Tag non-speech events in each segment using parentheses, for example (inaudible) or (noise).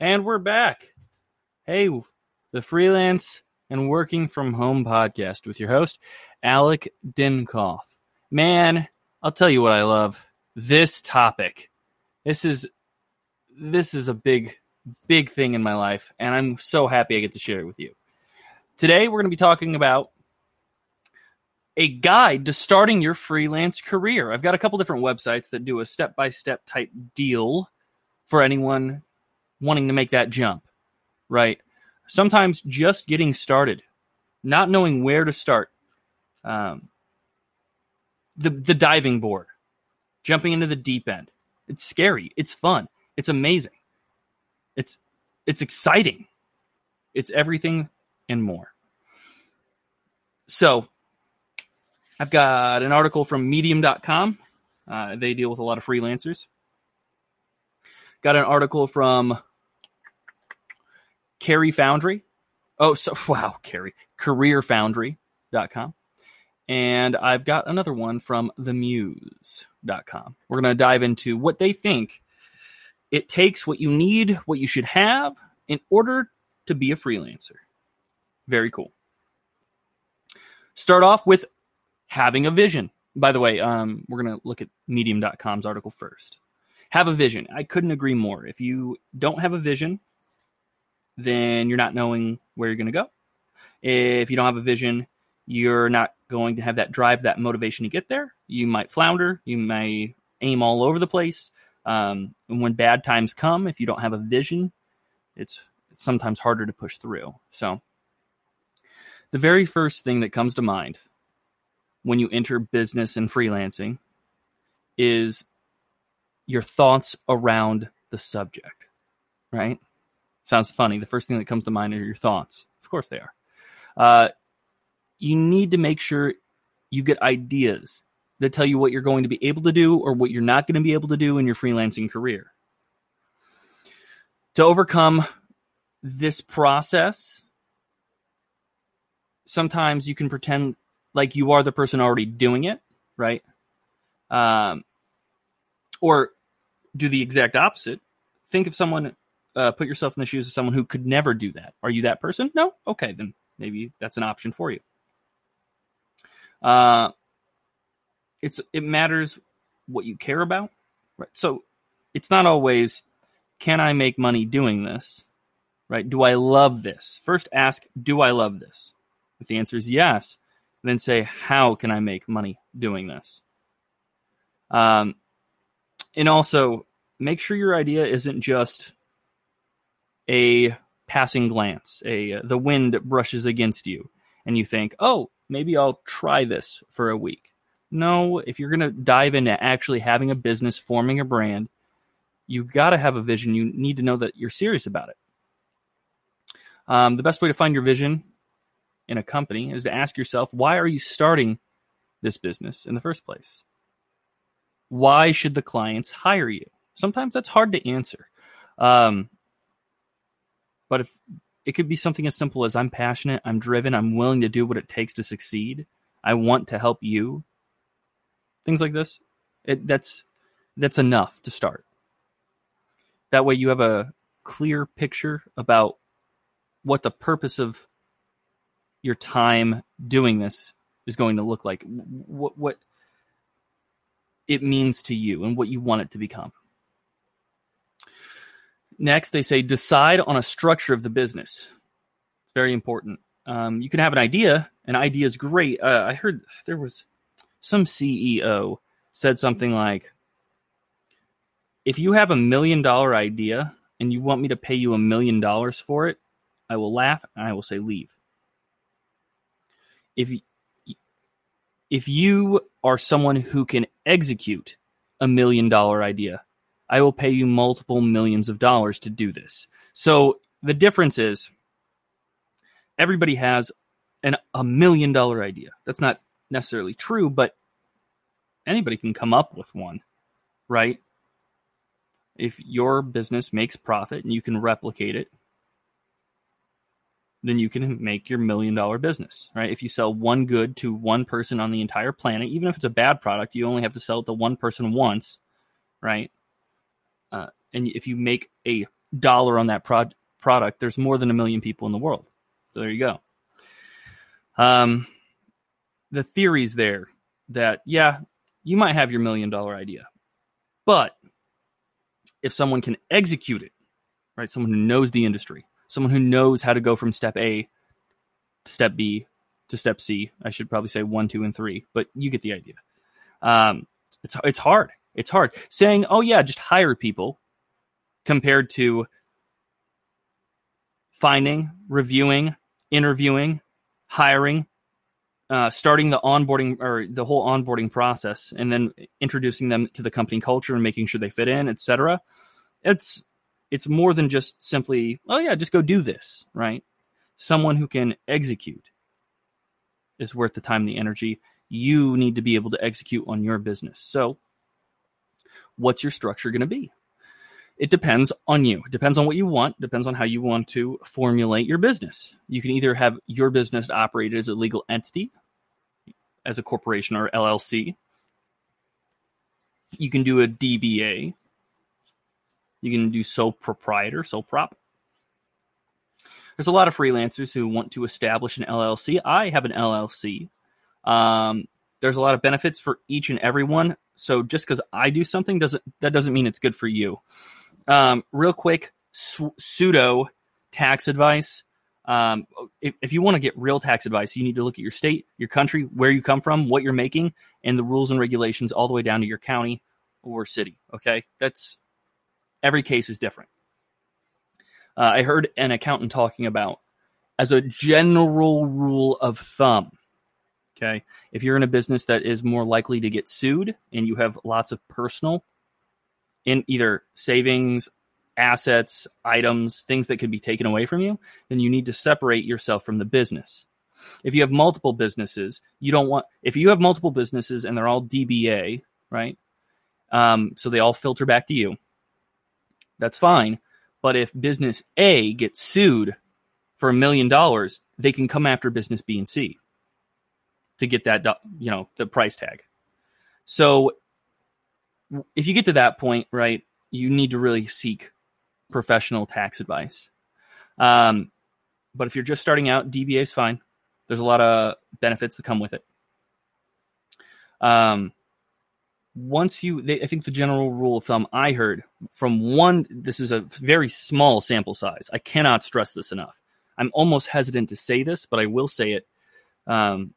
And we're back. Hey, the freelance and working from home podcast with your host, Alec Dinkoff. Man, I'll tell you what I love. This topic. This is this is a big, big thing in my life, and I'm so happy I get to share it with you. Today we're going to be talking about a guide to starting your freelance career. I've got a couple different websites that do a step by step type deal for anyone wanting to make that jump, right? Sometimes just getting started, not knowing where to start, um, the the diving board, jumping into the deep end. It's scary. It's fun. It's amazing. It's it's exciting. It's everything and more. So, I've got an article from medium.com. Uh, they deal with a lot of freelancers. Got an article from Carrie Foundry. Oh, so (laughs) wow, Carrie. CareerFoundry.com. And I've got another one from themuse.com. We're going to dive into what they think it takes, what you need, what you should have in order to be a freelancer. Very cool. Start off with having a vision. By the way, um, we're going to look at medium.com's article first. Have a vision. I couldn't agree more. If you don't have a vision, then you're not knowing where you're going to go. If you don't have a vision, you're not going to have that drive, that motivation to get there. You might flounder. You may aim all over the place. Um, and when bad times come, if you don't have a vision, it's, it's sometimes harder to push through. So, the very first thing that comes to mind when you enter business and freelancing is your thoughts around the subject, right? Sounds funny. The first thing that comes to mind are your thoughts. Of course they are. Uh, you need to make sure you get ideas that tell you what you're going to be able to do or what you're not going to be able to do in your freelancing career. To overcome this process, sometimes you can pretend like you are the person already doing it, right? Um, or do the exact opposite. Think of someone, uh, put yourself in the shoes of someone who could never do that. Are you that person? No? Okay, then maybe that's an option for you. Uh, it's it matters what you care about, right? So it's not always can I make money doing this, right? Do I love this? First, ask, do I love this? If the answer is yes, then say, how can I make money doing this? Um, and also make sure your idea isn't just a passing glance, a the wind brushes against you, and you think, oh, maybe I'll try this for a week. No, if you're going to dive into actually having a business, forming a brand, you got to have a vision. You need to know that you're serious about it. Um, the best way to find your vision in a company is to ask yourself, why are you starting this business in the first place? Why should the clients hire you? Sometimes that's hard to answer. Um, but if it could be something as simple as I'm passionate, I'm driven, I'm willing to do what it takes to succeed. I want to help you. Things like this. It, that's that's enough to start. That way you have a clear picture about what the purpose of your time doing this is going to look like what what it means to you and what you want it to become next they say decide on a structure of the business. It's very important. Um, you can have an idea an idea is great. Uh, i heard there was some ceo said something like if you have a million dollar idea and you want me to pay you a million dollars for it i will laugh and i will say leave. If if you are someone who can execute a million dollar idea, I will pay you multiple millions of dollars to do this. So the difference is everybody has an a million dollar idea. That's not necessarily true, but anybody can come up with one, right? If your business makes profit and you can replicate it, then you can make your million dollar business, right? If you sell one good to one person on the entire planet, even if it's a bad product, you only have to sell it to one person once, right? Uh, and if you make a dollar on that pro- product, there's more than a million people in the world. So there you go. Um, the theory's there that yeah, you might have your million dollar idea, but if someone can execute it, right, someone who knows the industry, someone who knows how to go from step A to step B to step C, I should probably say one, two, and three, but you get the idea. Um, it's it's hard. It's hard saying, "Oh yeah, just hire people," compared to finding, reviewing, interviewing, hiring, uh, starting the onboarding or the whole onboarding process, and then introducing them to the company culture and making sure they fit in, etc. It's it's more than just simply, oh yeah, just go do this, right? Someone who can execute is worth the time the energy. You need to be able to execute on your business. So, what's your structure going to be? It depends on you. It depends on what you want, depends on how you want to formulate your business. You can either have your business operated as a legal entity, as a corporation or LLC. You can do a DBA. You can do sole proprietor, sole prop. There's a lot of freelancers who want to establish an LLC. I have an LLC. Um, there's a lot of benefits for each and every one. So just because I do something doesn't that doesn't mean it's good for you. Um, real quick, su- pseudo tax advice. Um, if, if you want to get real tax advice, you need to look at your state, your country, where you come from, what you're making, and the rules and regulations all the way down to your county or city. Okay, that's every case is different. Uh, I heard an accountant talking about as a general rule of thumb. Okay, if you're in a business that is more likely to get sued and you have lots of personal in either savings, assets, items, things that could be taken away from you, then you need to separate yourself from the business. If you have multiple businesses, you don't want, if you have multiple businesses and they're all DBA, right? Um, so they all filter back to you, that's fine. But if business A gets sued for a million dollars, they can come after business B and C to get that, you know, the price tag. So if you get to that point, right, you need to really seek professional tax advice. Um, but if you're just starting out, DBA is fine. There's a lot of benefits that come with it. Um, once you, they, I think the general rule of thumb I heard from one, this is a very small sample size. I cannot stress this enough. I'm almost hesitant to say this, but I will say it um,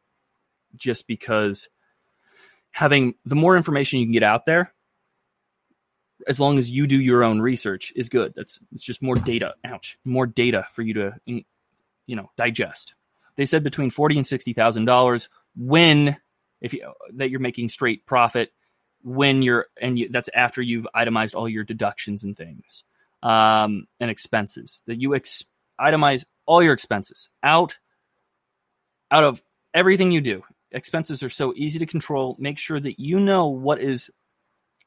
just because having the more information you can get out there, as long as you do your own research is good. That's it's just more data. Ouch, more data for you to you know digest. They said between forty and sixty thousand dollars when if you that you're making straight profit when you're and you, that's after you've itemized all your deductions and things um, and expenses that you ex- itemize all your expenses out out of everything you do expenses are so easy to control make sure that you know what is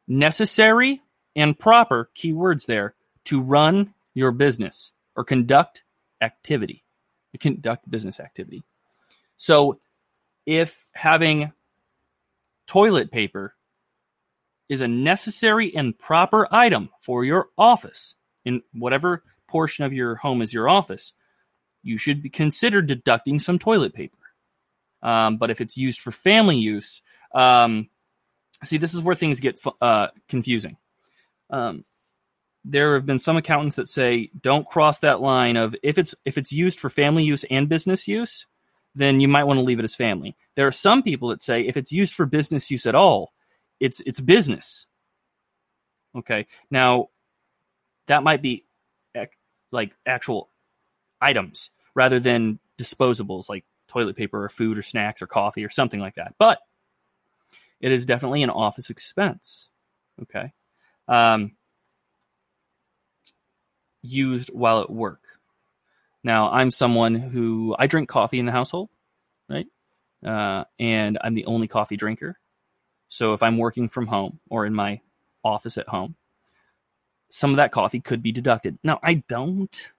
necessary and proper keywords there to run your business or conduct activity, conduct business activity. So if having toilet paper is a necessary and proper item for your office in whatever portion of your home is your office, you should consider deducting some toilet paper. Um, but if it's used for family use, um, see, this is where things get uh, confusing. Um, there have been some accountants that say don't cross that line of if it's if it's used for family use and business use, then you might want to leave it as family. There are some people that say if it's used for business use at all, it's it's business. Okay, now that might be like actual items rather than disposables like toilet paper or food or snacks or coffee or something like that. But it is definitely an office expense. Okay um, used while at work. Now, I'm someone who I drink coffee in the household, right? Uh, and I'm the only coffee drinker. So if I'm working from home or in my office at home, some of that coffee could be deducted. Now, I don't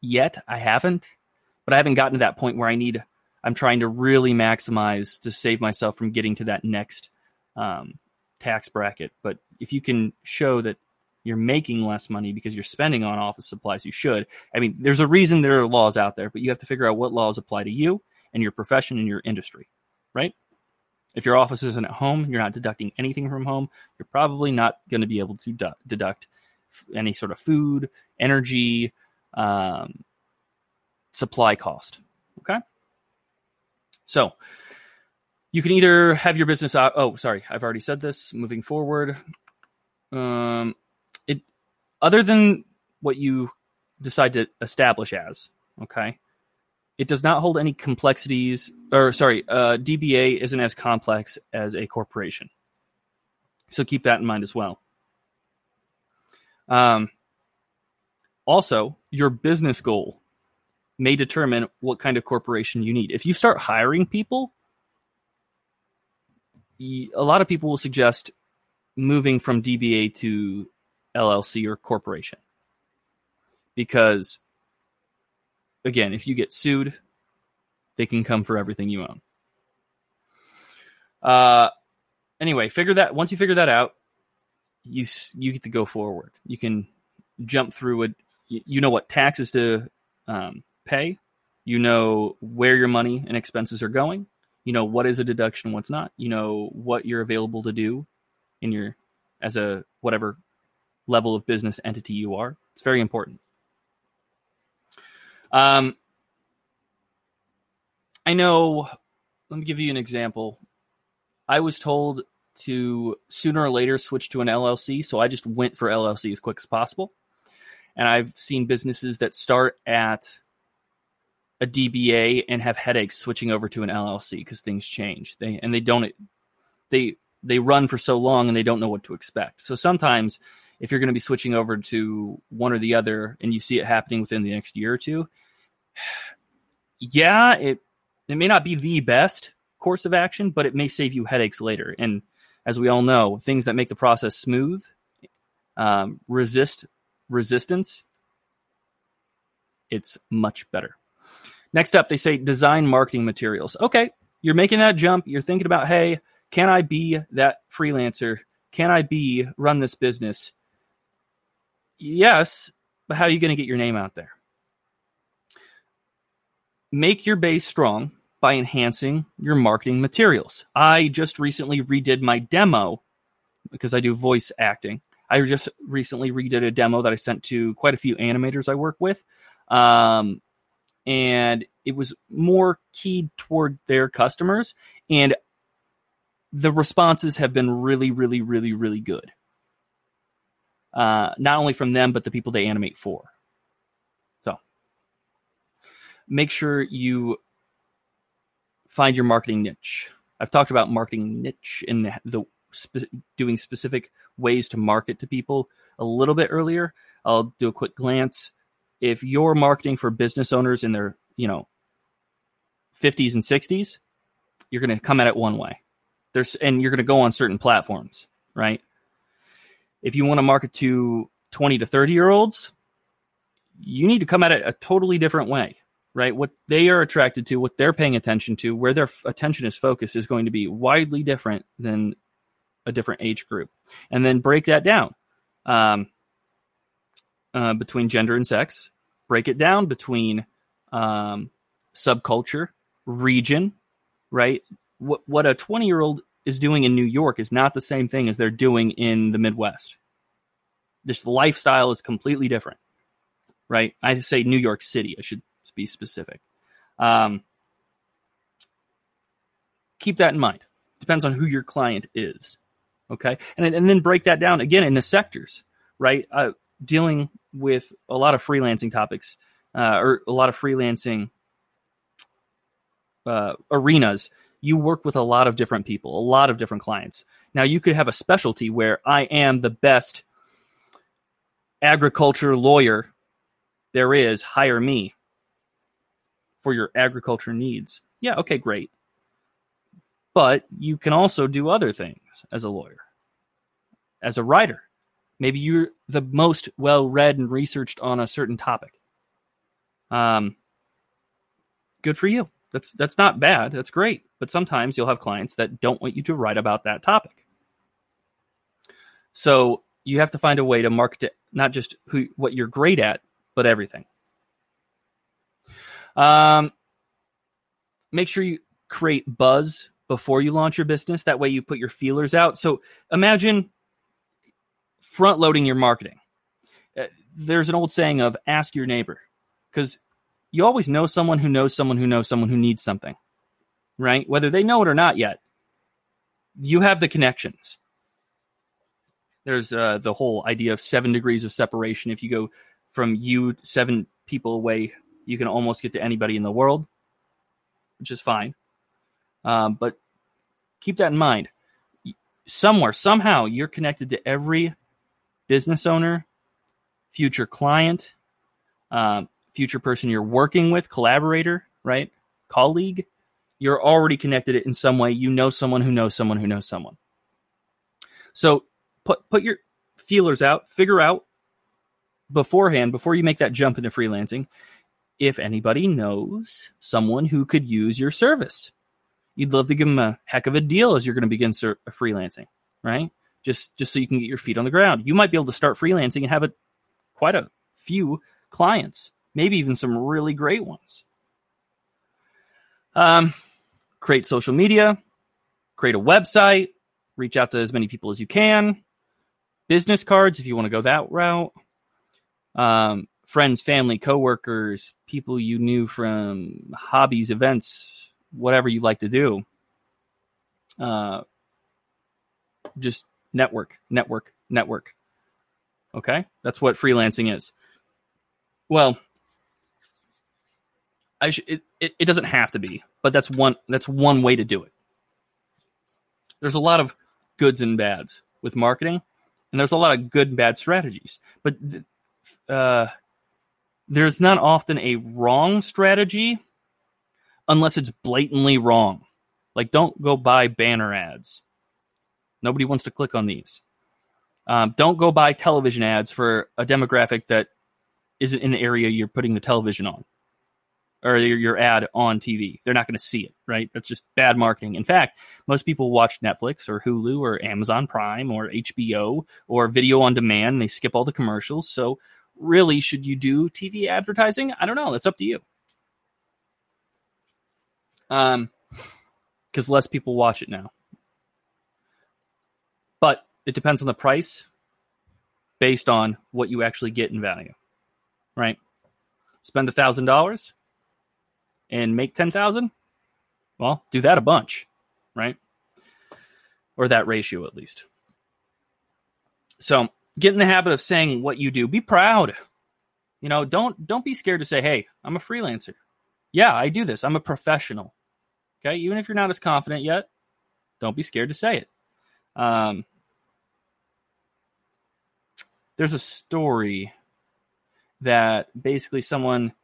yet. I haven't, but I haven't gotten to that point where I need. I'm trying to really maximize to save myself from getting to that next um, tax bracket. But if you can show that you're making less money because you're spending on office supplies. You should. I mean, there's a reason there are laws out there, but you have to figure out what laws apply to you and your profession and your industry, right? If your office isn't at home, you're not deducting anything from home. You're probably not going to be able to du- deduct any sort of food, energy, um, supply cost. Okay. So you can either have your business. Oh, sorry, I've already said this. Moving forward, um, it other than what you decide to establish as, okay, it does not hold any complexities. Or sorry, uh, DBA isn't as complex as a corporation, so keep that in mind as well. Um, also, your business goal may determine what kind of corporation you need. If you start hiring people, a lot of people will suggest moving from DBA to LLC or corporation. Because, again, if you get sued, they can come for everything you own. Uh, anyway, figure that once you figure that out, you you get to go forward. You can jump through it. You know what taxes to um, pay. You know where your money and expenses are going. You know what is a deduction, what's not. You know what you're available to do in your as a whatever level of business entity you are. It's very important. Um, I know. Let me give you an example. I was told to sooner or later switch to an LLC, so I just went for LLC as quick as possible. And I've seen businesses that start at a DBA and have headaches switching over to an LLC because things change. They and they don't they they run for so long and they don't know what to expect. So sometimes if you're going to be switching over to one or the other and you see it happening within the next year or two, (sighs) yeah, it it may not be the best course of action, but it may save you headaches later. And as we all know, things that make the process smooth um, resist resistance. It's much better. Next up, they say design marketing materials. Okay, you're making that jump. You're thinking about, hey, can I be that freelancer? Can I be run this business? Yes, but how are you going to get your name out there? Make your base strong by enhancing your marketing materials. I just recently redid my demo because I do voice acting. I just recently redid a demo that I sent to quite a few animators I work with. Um, and it was more keyed toward their customers. And the responses have been really, really, really, really good. Uh, not only from them, but the people they animate for. So make sure you find your marketing niche. I've talked about marketing niche and the spe- doing specific ways to market to people a little bit earlier. I'll do a quick glance. If you're marketing for business owners in their, you know, 50s and 60s, you're going to come at it one way there's and you're going to go on certain platforms, right? If you want to market to 20 to 30 year olds, you need to come at it a totally different way, right? What they are attracted to, what they're paying attention to, where their attention is focused is going to be widely different than a different age group. And then break that down um, uh, between gender and sex, break it down between um, subculture, region, right? what what a 20 year old is doing in New York is not the same thing as they're doing in the Midwest. This lifestyle is completely different, right? I say New York City. I should be specific. Um, keep that in mind. Depends on who your client is. Okay, and and then break that down again into sectors, right? Uh, dealing with a lot of freelancing topics uh, or a lot of freelancing uh, arenas you work with a lot of different people, a lot of different clients. Now, you could have a specialty where I am the best agriculture lawyer there is, hire me for your agriculture needs. Yeah, okay, great. But you can also do other things as a lawyer, as a writer. Maybe you're the most well read and researched on a certain topic. Um, good for you. That's that's not bad. That's great. But sometimes you'll have clients that don't want you to write about that topic. So you have to find a way to market it, not just who what you're great at, but everything. Um, make sure you create buzz before you launch your business. That way, you put your feelers out. So imagine front loading your marketing. Uh, there's an old saying of ask your neighbor because you always know someone who knows someone who knows someone who needs something, right? Whether they know it or not yet, you have the connections. There's uh, the whole idea of seven degrees of separation. If you go from you seven people away, you can almost get to anybody in the world, which is fine. Um, but keep that in mind. Somewhere, somehow, you're connected to every business owner, future client, um, future person you're working with, collaborator, right? Colleague. You're already connected in some way. You know someone who knows someone who knows someone. So put put your feelers out, figure out beforehand before you make that jump into freelancing if anybody knows someone who could use your service. You'd love to give them a heck of a deal as you're going to begin ser- freelancing, right? Just just so you can get your feet on the ground. You might be able to start freelancing and have a quite a few clients, maybe even some really great ones. Um, create social media, create a website, reach out to as many people as you can, business cards if you want to go that route. Um, friends, family, coworkers, people you knew from hobbies, events, whatever you like to do. Uh, just network, network, network. Okay, that's what freelancing is. Well, I sh- it, it, it doesn't have to be, but that's one that's one way to do it. There's a lot of goods and bads with marketing, and there's a lot of good and bad strategies. But uh, there's not often a wrong strategy unless it's blatantly wrong. Like, don't go buy banner ads. Nobody wants to click on these. Um, don't go buy television ads for a demographic that isn't in the area you're putting the television on or your, your ad on TV. They're not going to see it, right? That's just bad marketing. In fact, most people watch Netflix or Hulu or Amazon Prime or HBO or video on demand. They skip all the commercials. So, really, should you do TV advertising? I don't know. That's up to you. Um, because less people watch it now. But it depends on the price based on what you actually get in value, right? Spend a thousand dollars and make 10,000, well, do that a bunch, right? Or that ratio at least. So, get in the habit of saying what you do. Be proud. You know, don't don't be scared to say, "Hey, I'm a freelancer." Yeah, I do this. I'm a professional. Okay, even if you're not as confident yet, don't be scared to say it. Um, there's a story that basically someone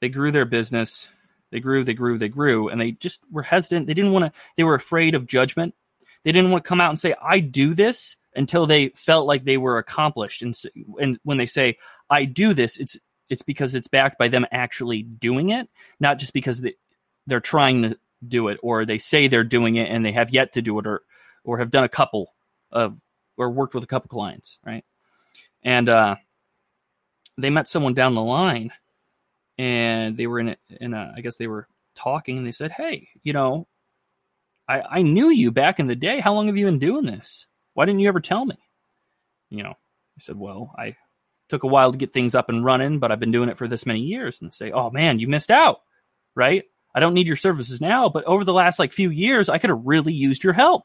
they grew their business they grew, they grew, they grew, and they just were hesitant. They didn't want to, they were afraid of judgment. They didn't want to come out and say, I do this until they felt like they were accomplished. And, and when they say, I do this, it's, it's because it's backed by them actually doing it, not just because they, they're trying to do it or they say they're doing it and they have yet to do it or, or have done a couple of, or worked with a couple clients, right? And, uh, they met someone down the line and they were in a, in a I guess they were talking and they said, "Hey, you know, I I knew you back in the day. How long have you been doing this? Why didn't you ever tell me?" You know, I said, "Well, I took a while to get things up and running, but I've been doing it for this many years." And they say, "Oh man, you missed out." Right? I don't need your services now, but over the last like few years, I could have really used your help.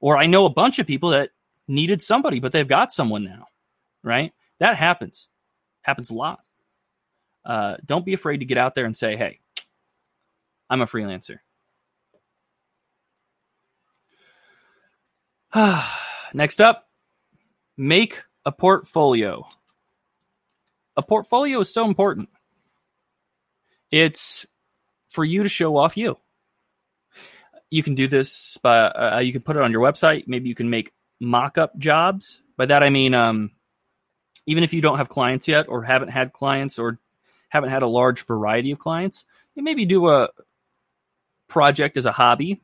Or I know a bunch of people that needed somebody, but they've got someone now. Right? That happens. Happens a lot uh, don't be afraid to get out there and say, hey, I'm a freelancer. (sighs) Next up, make a portfolio. A portfolio is so important. It's for you to show off you. You can do this by uh, you can put it on your website. Maybe you can make mock-up jobs. By that I mean, um, even if you don't have clients yet, or haven't had clients, or haven't had a large variety of clients, you maybe do a project as a hobby.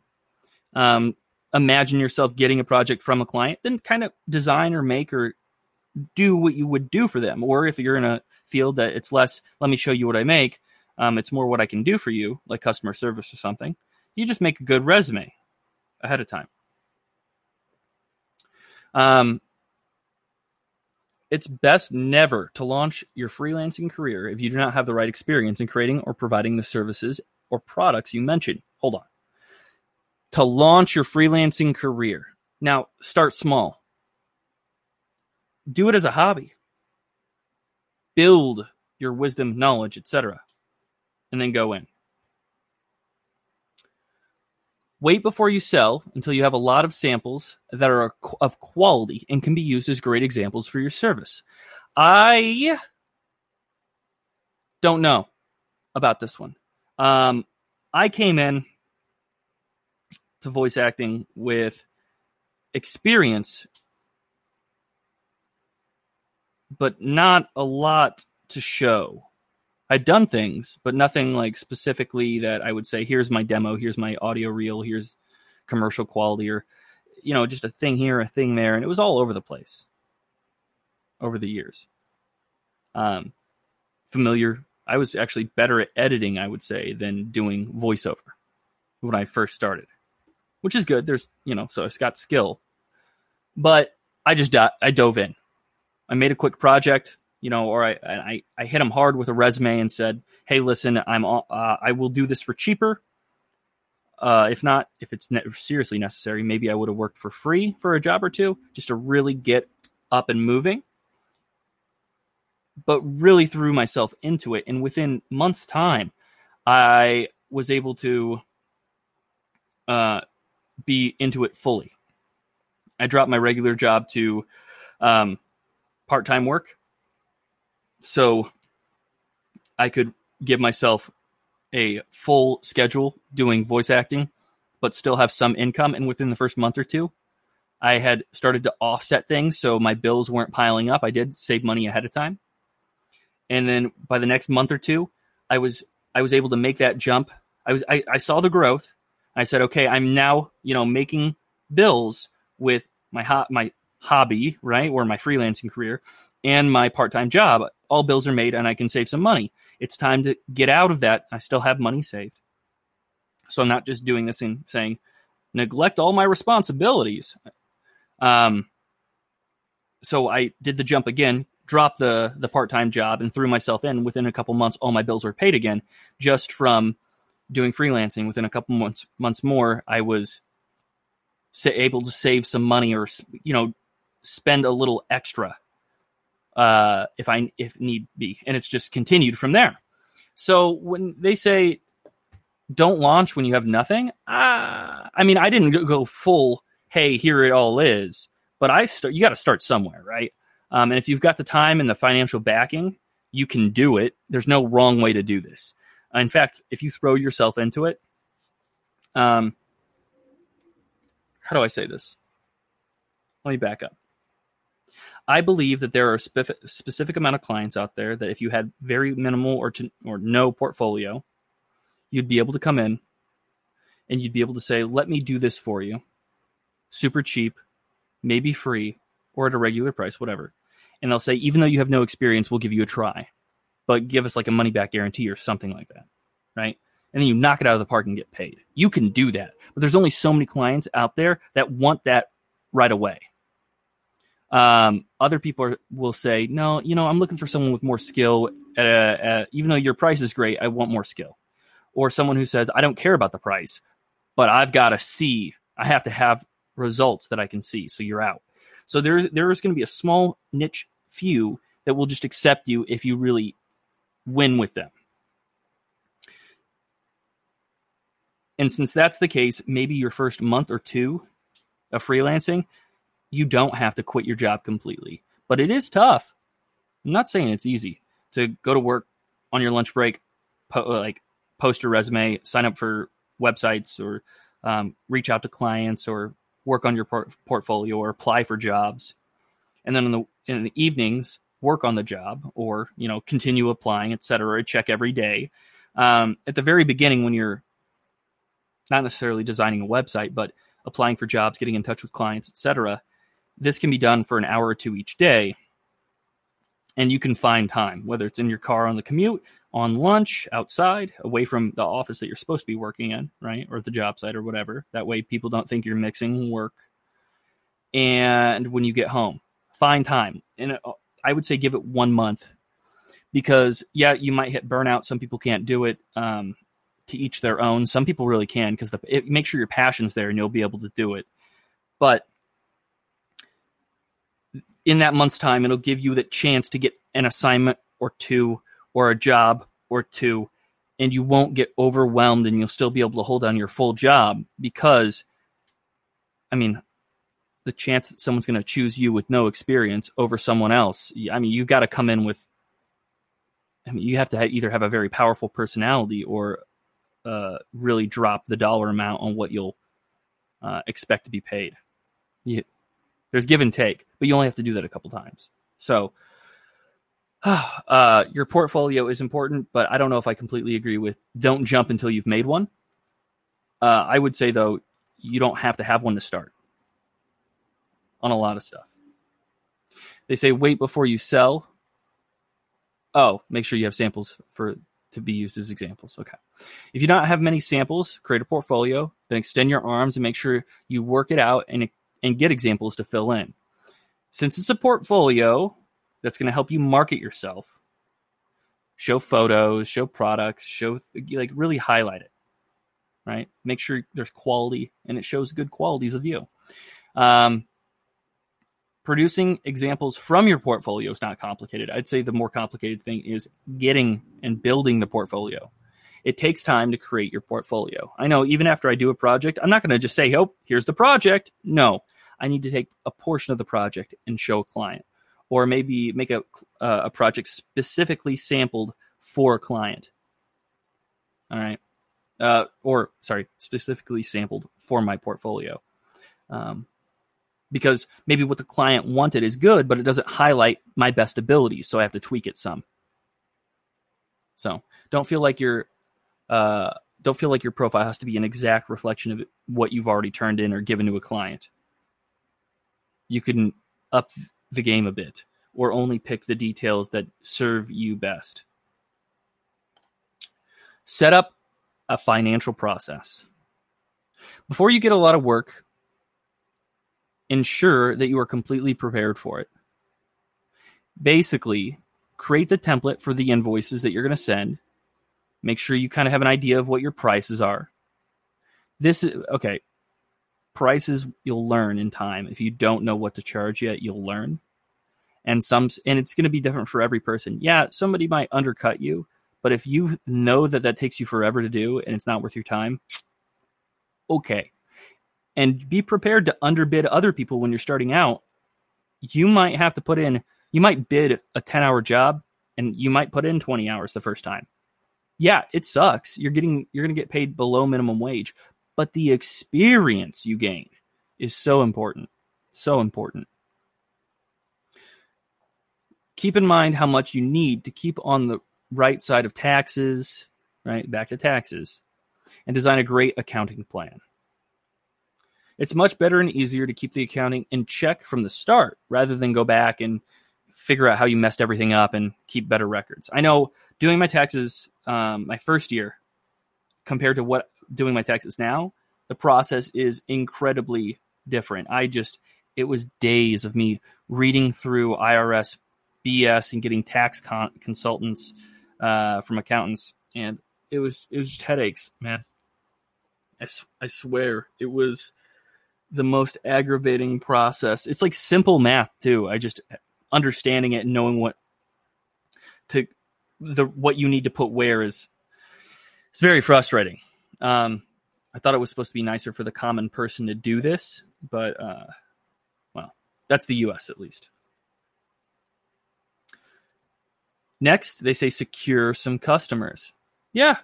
Um, imagine yourself getting a project from a client, then kind of design or make or do what you would do for them. Or if you're in a field that it's less, let me show you what I make, um, it's more what I can do for you, like customer service or something. You just make a good resume ahead of time. Um, it's best never to launch your freelancing career if you do not have the right experience in creating or providing the services or products you mentioned. Hold on. To launch your freelancing career. Now, start small. Do it as a hobby. Build your wisdom, knowledge, etc. And then go in. Wait before you sell until you have a lot of samples that are of quality and can be used as great examples for your service. I don't know about this one. Um, I came in to voice acting with experience, but not a lot to show. I'd done things, but nothing like specifically that I would say, here's my demo, here's my audio reel, here's commercial quality, or, you know, just a thing here, a thing there. And it was all over the place over the years. Um, familiar, I was actually better at editing, I would say, than doing voiceover when I first started, which is good. There's, you know, so it's got skill, but I just, I dove in. I made a quick project you know, or I, I, I hit him hard with a resume and said, "Hey, listen, I'm uh, I will do this for cheaper. Uh, if not, if it's ne- seriously necessary, maybe I would have worked for free for a job or two just to really get up and moving." But really threw myself into it, and within months' time, I was able to uh, be into it fully. I dropped my regular job to um, part time work so I could give myself a full schedule doing voice acting, but still have some income. And within the first month or two, I had started to offset things so my bills weren't piling up. I did save money ahead of time. And then by the next month or two, I was I was able to make that jump. I was I, I saw the growth. I said, okay, I'm now, you know, making bills with my ho- my hobby, right, or my freelancing career and my part-time job all bills are made and I can save some money. It's time to get out of that. I still have money saved. So I'm not just doing this and saying, neglect all my responsibilities. Um, so I did the jump again, dropped the the part time job, and threw myself in. Within a couple months, all my bills were paid again, just from doing freelancing. Within a couple months months more, I was able to save some money, or you know, spend a little extra uh, if I if need be, and it's just continued from there. So when they say don't launch when you have nothing, uh, I mean I didn't go full. Hey, here it all is, but I start. You got to start somewhere, right? Um, and if you've got the time and the financial backing, you can do it. There's no wrong way to do this. In fact, if you throw yourself into it, um, how do I say this? Let me back up. I believe that there are a spe- specific amount of clients out there that if you had very minimal or to, or no portfolio, you'd be able to come in and you'd be able to say, "Let me do this for you, super cheap, maybe free, or at a regular price, whatever." And they'll say, "Even though you have no experience, we'll give you a try, but give us like a money back guarantee or something like that, right?" And then you knock it out of the park and get paid. You can do that, but there's only so many clients out there that want that right away um, other people are, will say, no, you know, I'm looking for someone with more skill. At a, at, even though your price is great, I want more skill. Or someone who says, I don't care about the price, but I've got to see. I have to have results that I can see. So you're out. So there, there's going to be a small niche few that will just accept you if you really win with them. And since that's the case, maybe your first month or two of freelancing, you don't have to quit your job completely. But it is tough. I'm not saying it's easy to go to work on your lunch break, po- uh, like post your resume, sign up for websites, or um, reach out to clients, or work on your por- portfolio, or apply for jobs, and then in the in the evenings work on the job, or you know continue applying, etc. Check every day. Um, at the very beginning, when you're not necessarily designing a website, but applying for jobs, getting in touch with clients, etc. This can be done for an hour or two each day. And you can find time, whether it's in your car on the commute, on lunch, outside, away from the office that you're supposed to be working in, right? Or the job site or whatever. That way people don't think you're mixing work. And when you get home, find time. And uh, I would say give it one month because, yeah, you might hit burnout. Some people can't do it. Um, to each their own. Some people really can because make sure your passion's there and you'll be able to do it. But in that month's time, it'll give you the chance to get an assignment or two or a job or two, and you won't get overwhelmed and you'll still be able to hold on your full job because, I mean, the chance that someone's going to choose you with no experience over someone else, I mean, you've got to come in with I mean, you have to either have a very powerful personality or uh, really drop the dollar amount on what you'll uh, expect to be paid. You, there's give and take, but you only have to do that a couple times. So, (sighs) uh, your portfolio is important, but I don't know if I completely agree with don't jump until you've made one. Uh, I would say though, you don't have to have one to start on a lot of stuff. They say wait before you sell. Oh, make sure you have samples for to be used as examples. Okay. If you don't have many samples, create a portfolio, then extend your arms and make sure you work it out and, and get examples to fill in. Since it's a portfolio that's going to help you market yourself, show photos, show products, show like really highlight it, right? Make sure there's quality and it shows good qualities of you. Um, producing examples from your portfolio is not complicated. I'd say the more complicated thing is getting and building the portfolio. It takes time to create your portfolio. I know even after I do a project, I'm not going to just say, oh, here's the project. No, I need to take a portion of the project and show a client, or maybe make a, uh, a project specifically sampled for a client. All right. Uh, or, sorry, specifically sampled for my portfolio. Um, because maybe what the client wanted is good, but it doesn't highlight my best abilities, so I have to tweak it some. So don't feel like your uh, don't feel like your profile has to be an exact reflection of what you've already turned in or given to a client. You can up the game a bit, or only pick the details that serve you best. Set up a financial process. Before you get a lot of work, ensure that you are completely prepared for it. Basically, create the template for the invoices that you're going to send. Make sure you kind of have an idea of what your prices are. This is okay. Prices you'll learn in time. If you don't know what to charge yet, you'll learn. And some and it's going to be different for every person. Yeah, somebody might undercut you, but if you know that that takes you forever to do and it's not worth your time, okay, and be prepared to underbid other people when you're starting out. You might have to put in, you might bid a 10 hour job and you might put in 20 hours the first time. Yeah, it sucks. You're getting, you're going to get paid below minimum wage, but the experience you gain is so important. So important. Keep in mind how much you need to keep on the right side of taxes, right? Back to taxes, and design a great accounting plan. It's much better and easier to keep the accounting in check from the start rather than go back and figure out how you messed everything up and keep better records. I know doing my taxes um, my first year compared to what doing my taxes now, the process is incredibly different. I just it was days of me reading through IRS BS and getting tax con- consultants uh, from accountants, and it was it was just headaches, man. I, I swear it was the most aggravating process. It's like simple math too. I just understanding it and knowing what to the what you need to put where is it's very frustrating. Um, I thought it was supposed to be nicer for the common person to do this, but uh, well, that's the U.S. at least. Next, they say secure some customers. Yeah,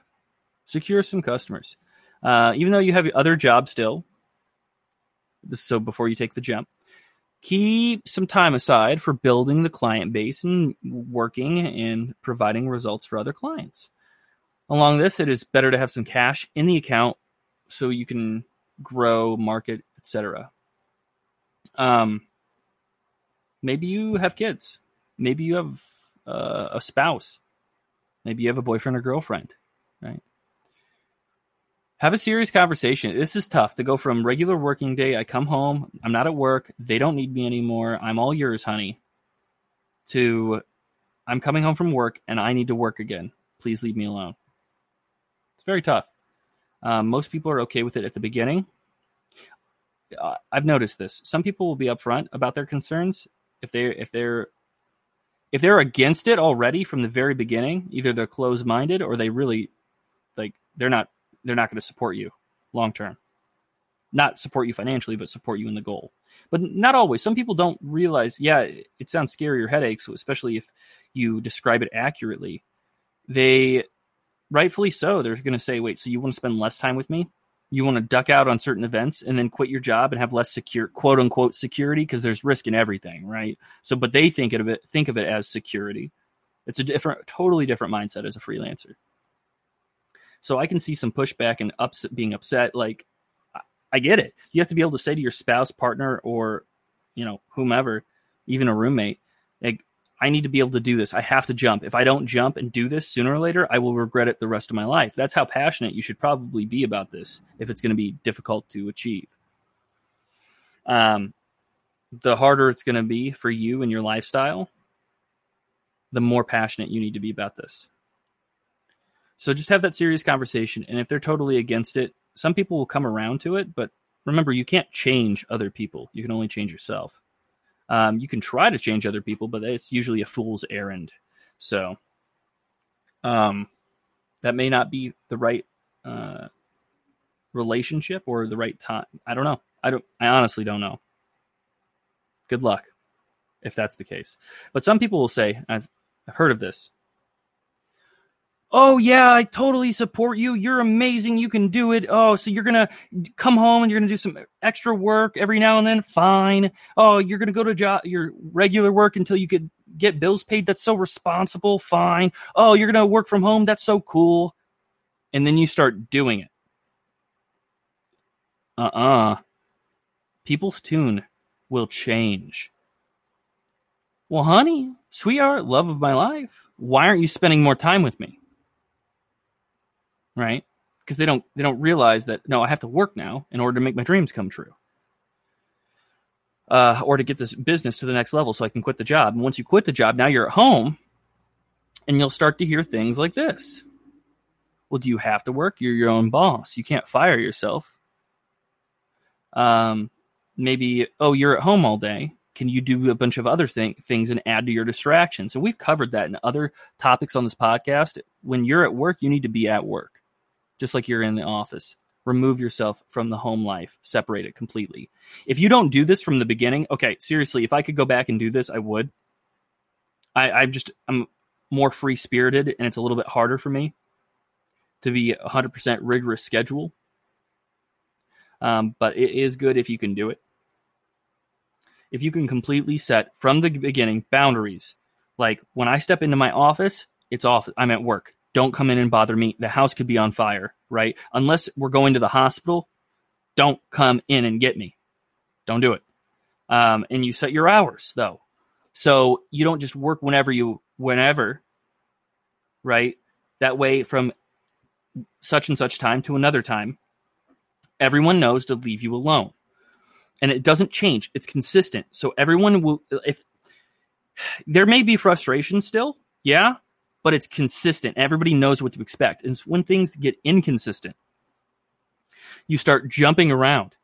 secure some customers. Uh, even though you have other jobs still, so before you take the jump. Keep some time aside for building the client base and working and providing results for other clients. Along this, it is better to have some cash in the account so you can grow, market, etc. Um, maybe you have kids. Maybe you have uh, a spouse. Maybe you have a boyfriend or girlfriend, right? Have a serious conversation. This is tough to go from regular working day. I come home, I'm not at work, they don't need me anymore. I'm all yours, honey. To I'm coming home from work and I need to work again. Please leave me alone. It's very tough. Um, most people are okay with it at the beginning. Uh, I've noticed this. Some people will be upfront about their concerns if they if they're if they're against it already from the very beginning. Either they're closed minded or they really like they're not they're not going to support you long term. Not support you financially, but support you in the goal. But not always. Some people don't realize. Yeah, it sounds scary or headaches, especially if you describe it accurately. They rightfully so. They're going to say, "Wait, so you want to spend less time with me? You want to duck out on certain events and then quit your job and have less secure, quote unquote, security because there's risk in everything, right? So, but they think of it think of it as security. It's a different, totally different mindset as a freelancer. So I can see some pushback and upset, being upset. Like, I get it. You have to be able to say to your spouse, partner, or you know whomever, even a roommate, like, I need to be able to do this. I have to jump. If I don't jump and do this sooner or later, I will regret it the rest of my life. That's how passionate you should probably be about this if it's going to be difficult to achieve. Um, the harder it's going to be for you and your lifestyle, the more passionate you need to be about this. So just have that serious conversation. And if they're totally against it, some people will come around to it. But remember, you can't change other people. You can only change yourself. Um, you can try to change other people, but it's usually a fool's errand. So um, that may not be the right uh, relationship or the right time. I don't know. I don't. I honestly don't know. Good luck if that's the case. But some people will say, I've, I've heard of this oh yeah i totally support you. You're amazing. You can do it. Oh so you're gonna come home and you're gonna do some extra work every now and then? Fine. Oh you're gonna go to job your regular work until you could get bills paid? That's so responsible. Fine. Oh you're gonna work from home? That's so cool. And then you start doing it. Uh-uh. People's tune will change. Well honey sweetheart love of my life why aren't you spending more time with me right? Because they don't they don't realize that no, I have to work now in order to make my dreams come true. Uh, or to get this business to the next level so I can quit the job. And once you quit the job, now you're at home and you'll start to hear things like this. Well, do you have to work? You're your own boss. You can't fire yourself. Um, maybe, oh, you're at home all day. Can you do a bunch of other thing, things and add to your distractions? So we've covered that in other topics on this podcast. When you're at work, you need to be at work just like you're in the office. Remove yourself from the home life, separate it completely. If you don't do this from the beginning, okay, seriously, if I could go back and do this, I would. I, I'm just, I'm more free spirited and it's a little bit harder for me to be 100% rigorous schedule. Um, but it is good if you can do it. If you can completely set from the beginning boundaries, like when I step into my office, it's off. I'm at work don't come in and bother me. The house could be on fire, right? Unless we're going to the hospital, don't come in and get me. Don't do it. Um, and you set your hours though, so you don't just work whenever you whenever, right? That way, from such and such time to another time, everyone knows to leave you alone, and it doesn't change. It's consistent, so everyone will. If (sighs) there may be frustration still, yeah, but it's consistent. Everybody knows what to expect. And when things get inconsistent, you start jumping around.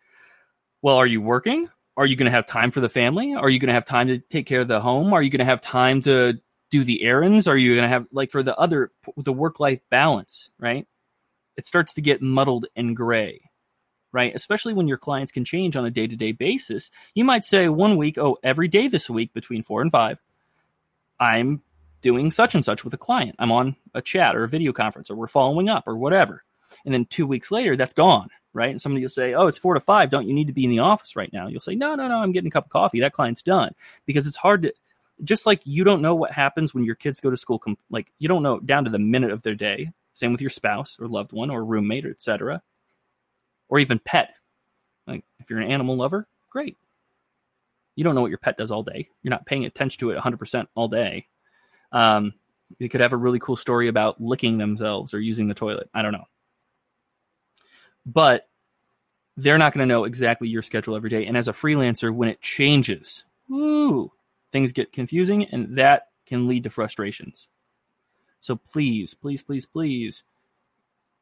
Well, are you working? Are you going to have time for the family? Are you going to have time to take care of the home? Are you going to have time to do the errands? Are you going to have like for the other the work life balance, right? It starts to get muddled and gray, right? Especially when your clients can change on a day to day basis. You might say one week, oh, every day this week between four and five, I'm doing such and such with a client. I'm on a chat or a video conference or we're following up or whatever. And then two weeks later, that's gone, right? And somebody will say, Oh, it's four to five. Don't you need to be in the office right now? You'll say, No, no, no, I'm getting a cup of coffee. That client's done. Because it's hard to, just like you don't know what happens when your kids go to school, like you don't know down to the minute of their day. Same with your spouse or loved one or roommate or etc. Or even pet. Like if you're an animal lover, great. You don't know what your pet does all day. You're not paying attention to it 100% all day. Um, they could have a really cool story about licking themselves or using the toilet. I don't know. But they're not going to know exactly your schedule every day. And as a freelancer, when it changes, woo, things get confusing and that can lead to frustrations. So please, please, please, please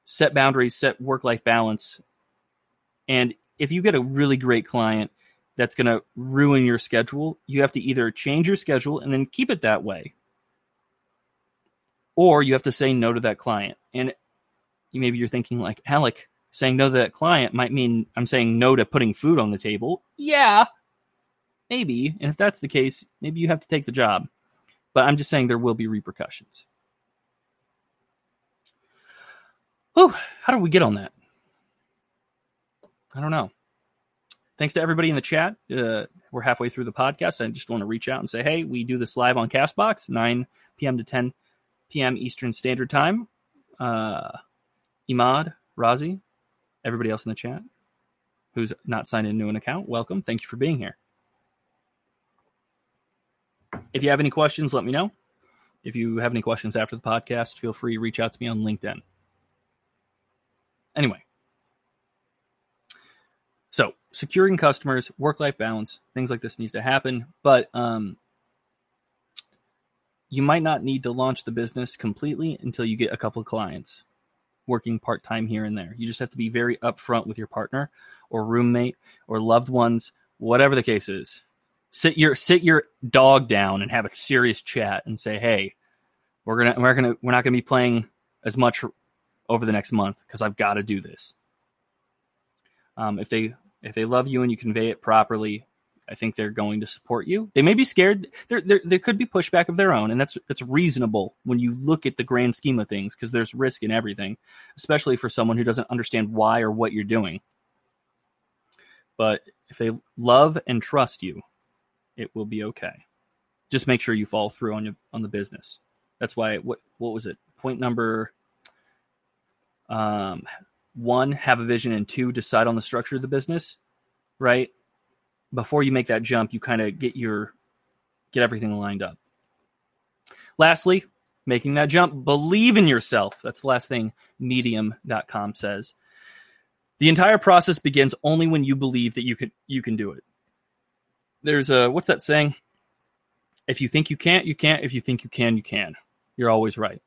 set boundaries, set work life balance. And if you get a really great client that's going to ruin your schedule, you have to either change your schedule and then keep it that way, or you have to say no to that client. And maybe you're thinking, like, Alec, saying no to that client might mean I'm saying no to putting food on the table. Yeah, maybe. And if that's the case, maybe you have to take the job. But I'm just saying there will be repercussions. Whew, how did we get on that? I don't know. Thanks to everybody in the chat. Uh, we're halfway through the podcast. I just want to reach out and say, hey, we do this live on Castbox, 9 p.m. to 10 p.m. Eastern Standard Time. Uh, Imad, Razi, everybody else in the chat who's not signed into an account, welcome. Thank you for being here. If you have any questions, let me know. If you have any questions after the podcast, feel free to reach out to me on LinkedIn. Anyway, so securing customers, work life balance, things like this needs to happen, but um, you might not need to launch the business completely until you get a couple of clients working part time here and there. You just have to be very upfront with your partner or roommate or loved ones, whatever the case is. Sit your sit your dog down and have a serious chat and say, "Hey, we're gonna we're gonna we're not gonna be playing as much over the next month because I've got to do this." Um, if they if they love you and you convey it properly, I think they're going to support you. They may be scared. There, there, there could be pushback of their own, and that's that's reasonable when you look at the grand scheme of things, because there's risk in everything, especially for someone who doesn't understand why or what you're doing. But if they love and trust you, it will be okay. Just make sure you follow through on your on the business. That's why what what was it? Point number um, one, have a vision, and two, decide on the structure of the business. Right before you make that jump, you kind of get your get everything lined up. Lastly, making that jump, believe in yourself. That's the last thing medium.com says. The entire process begins only when you believe that you can you can do it. There's a what's that saying? If you think you can't, you can't. If you think you can, you can. You're always right.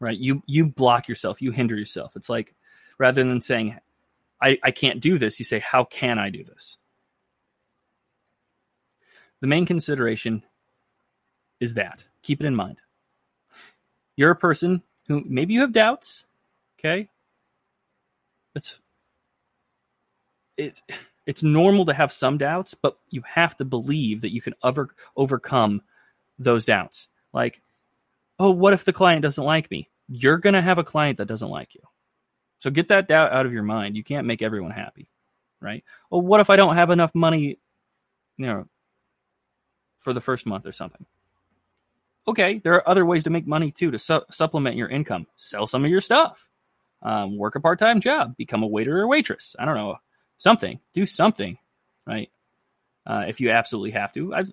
Right? You you block yourself, you hinder yourself. It's like rather than saying I, I can't do this. You say, How can I do this? The main consideration is that. Keep it in mind. You're a person who maybe you have doubts. Okay. It's it's it's normal to have some doubts, but you have to believe that you can over, overcome those doubts. Like, oh, what if the client doesn't like me? You're going to have a client that doesn't like you. So get that doubt out of your mind. You can't make everyone happy, right? Well, what if I don't have enough money, you know, for the first month or something? Okay, there are other ways to make money too to su- supplement your income. Sell some of your stuff, um, work a part time job, become a waiter or waitress. I don't know, something. Do something, right? Uh, if you absolutely have to. I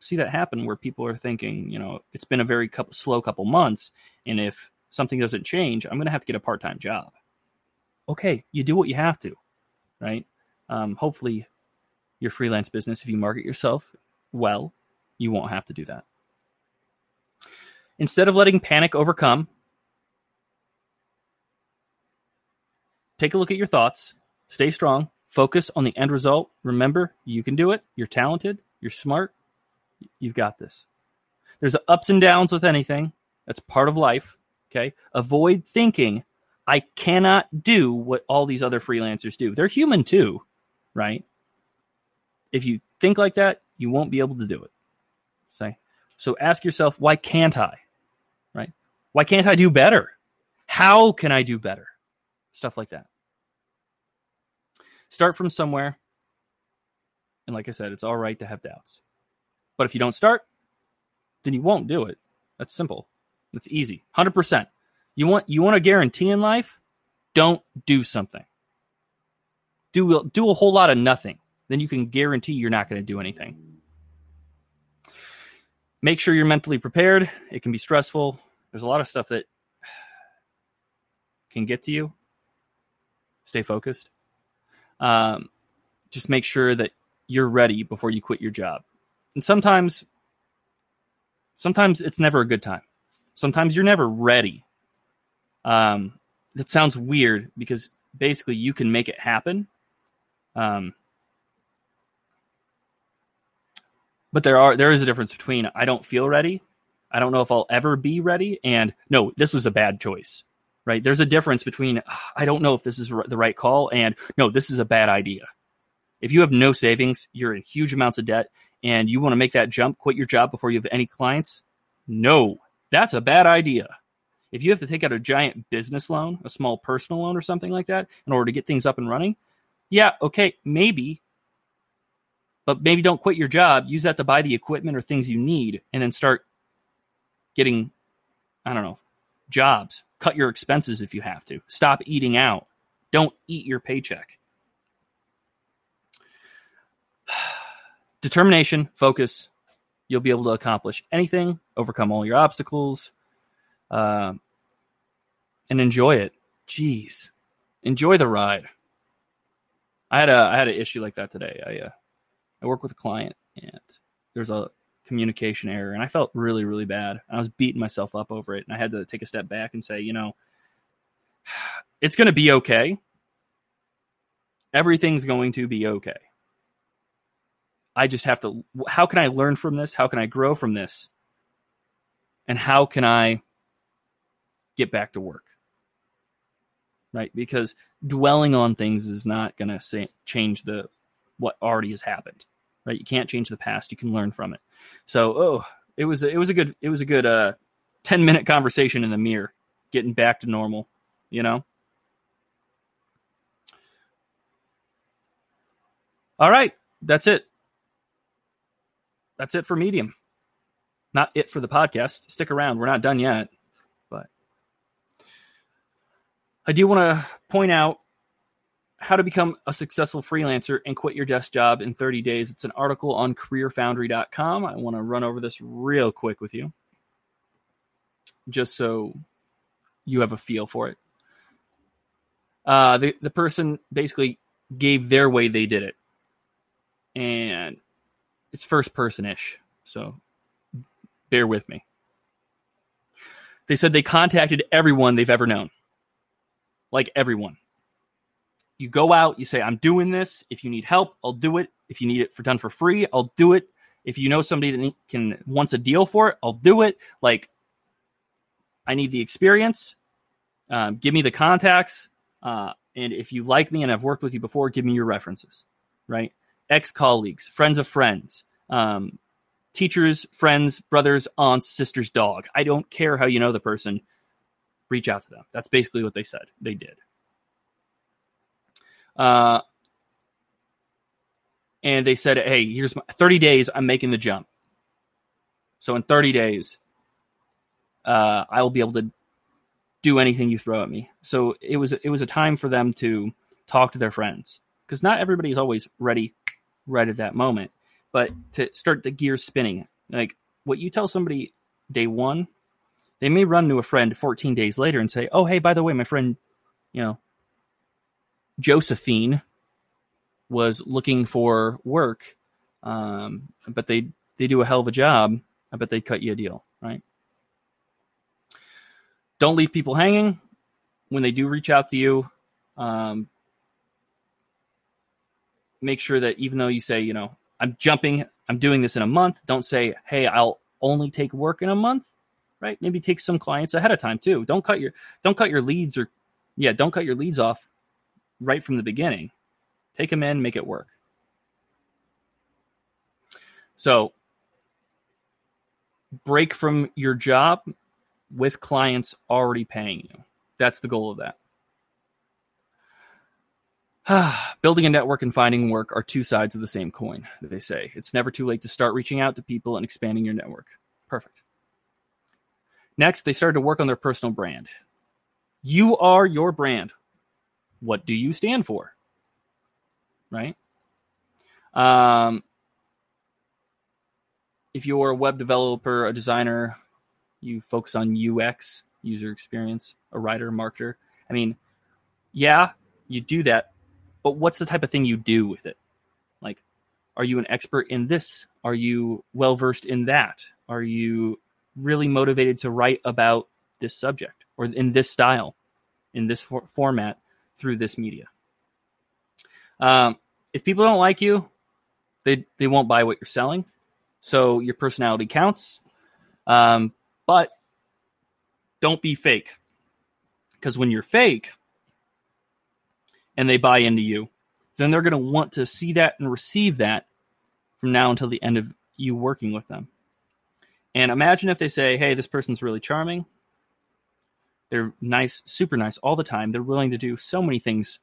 see that happen where people are thinking, you know, it's been a very couple, slow couple months, and if something doesn't change, I'm going to have to get a part time job okay, you do what you have to, right? Um, hopefully, your freelance business, if you market yourself well, you won't have to do that. Instead of letting panic overcome, take a look at your thoughts, stay strong, focus on the end result. Remember, you can do it. You're talented, you're smart, you've got this. There's ups and downs with anything. That's part of life. Okay. Avoid thinking I cannot do what all these other freelancers do. They're human too, right? If you think like that, you won't be able to do it. Say, so ask yourself, why can't I? Right? Why can't I do better? How can I do better? Stuff like that. Start from somewhere. And like I said, it's all right to have doubts. But if you don't start, then you won't do it. That's simple. That's easy. 100%. You want you want a guarantee in life? Don't do something. do do a whole lot of nothing. Then you can guarantee you're not going to do anything. Make sure you're mentally prepared. It can be stressful. There's a lot of stuff that can get to you. Stay focused. Um, just make sure that you're ready before you quit your job. And sometimes, sometimes it's never a good time. Sometimes you're never ready. Um, that sounds weird because basically you can make it happen. Um, but there are there is a difference between I don't feel ready, I don't know if I'll ever be ready, and no, this was a bad choice. Right? There's a difference between I don't know if this is the right call and no, this is a bad idea. If you have no savings, you're in huge amounts of debt, and you want to make that jump, quit your job before you have any clients, no, that's a bad idea. If you have to take out a giant business loan, a small personal loan, or something like that in order to get things up and running, yeah, okay, maybe. But maybe don't quit your job. Use that to buy the equipment or things you need and then start getting, I don't know, jobs. Cut your expenses if you have to. Stop eating out. Don't eat your paycheck. (sighs) Determination, focus, you'll be able to accomplish anything, overcome all your obstacles, uh, and enjoy it. Jeez, enjoy the ride. I had a I had an issue like that today. I uh, I work with a client and there's a communication error, and I felt really really bad. I was beating myself up over it, and I had to take a step back and say, you know, (sighs) it's going to be okay. Everything's going to be okay. I just have to. How can I learn from this? How can I grow from this? And how can I get back to work? Right? Because dwelling on things is not going to change the what already has happened. Right? You can't change the past. You can learn from it. So, oh, it was it was a good it was a good uh, ten minute conversation in the mirror, getting back to normal. You know. All right, that's it that's it for Medium. Not it for the podcast. Stick around. We're not done yet. But I do want to point out how to become a successful freelancer and quit your desk job in 30 days. It's an article on careerfoundry.com. I want to run over this real quick with you just so you have a feel for it. Uh, the, the person basically gave their way they did it. And it's first person ish. So bear with me. They said they contacted everyone they've ever known. Like everyone. You go out, you say, I'm doing this. If you need help, I'll do it. If you need it for done for free, I'll do it. If you know somebody that can wants a deal for it, I'll do it. Like I need the experience. Um, give me the contacts. Uh, and if you like me and I've worked with you before, give me your references, right? ex colleagues, friends of friends, um, teachers, friends, brothers, aunts, sisters, dog. I don't care how you know the person. Reach out to them. That's basically what they said. They did. Uh, and they said, "Hey, here's my 30 days. I'm making the jump. So in 30 days, uh, I will be able to do anything you throw at me." So it was it was a time for them to talk to their friends because not everybody is always ready right at that moment. But to start the gears spinning, like what you tell somebody day one, they may run to a friend 14 days later and say, "Oh, hey, by the way, my friend, you know, Josephine was looking for work, um, but they they do a hell of a job. I bet they'd cut you a deal, right? Don't leave people hanging when they do reach out to you. Um, make sure that even though you say, you know, I'm jumping, I'm doing this in a month, don't say, hey, I'll only take work in a month, right? Maybe take some clients ahead of time too. Don't cut your don't cut your leads or yeah, don't cut your leads off right from the beginning. Take them in, make it work. So break from your job with clients already paying you. That's the goal of that. (sighs) Building a network and finding work are two sides of the same coin, they say. It's never too late to start reaching out to people and expanding your network. Perfect. Next, they started to work on their personal brand. You are your brand. What do you stand for? right? Um, if you're a web developer, a designer, you focus on UX, user experience, a writer, marketer. I mean, yeah, you do that, but what's the type of thing you do with it? Like, are you an expert in this? Are you well versed in that? Are you really motivated to write about this subject or in this style, in this for- format through this media? Um, if people don't like you, they they won't buy what you're selling. So your personality counts, um, but don't be fake. Because when you're fake and they buy into you, then they're going to want to see that and receive that from now until the end of you working with them. And imagine if they say, hey, this person's really charming. They're nice, super nice all the time. They're willing to do so many things,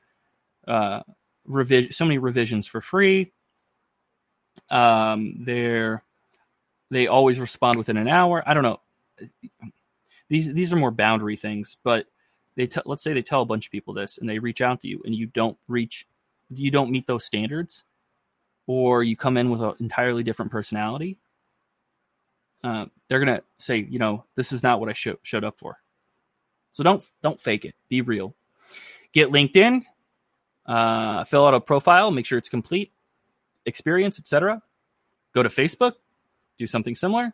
uh, so many revisions for free. Um, they're they always respond within an hour. I don't know. These these are more boundary things, but they t- let's say they tell a bunch of people this and they reach out to you and you don't reach you don't meet those standards or you come in with an entirely different personality uh, they're gonna say you know this is not what i sh- showed up for so don't don't fake it be real get linkedin uh, fill out a profile make sure it's complete experience etc go to facebook do something similar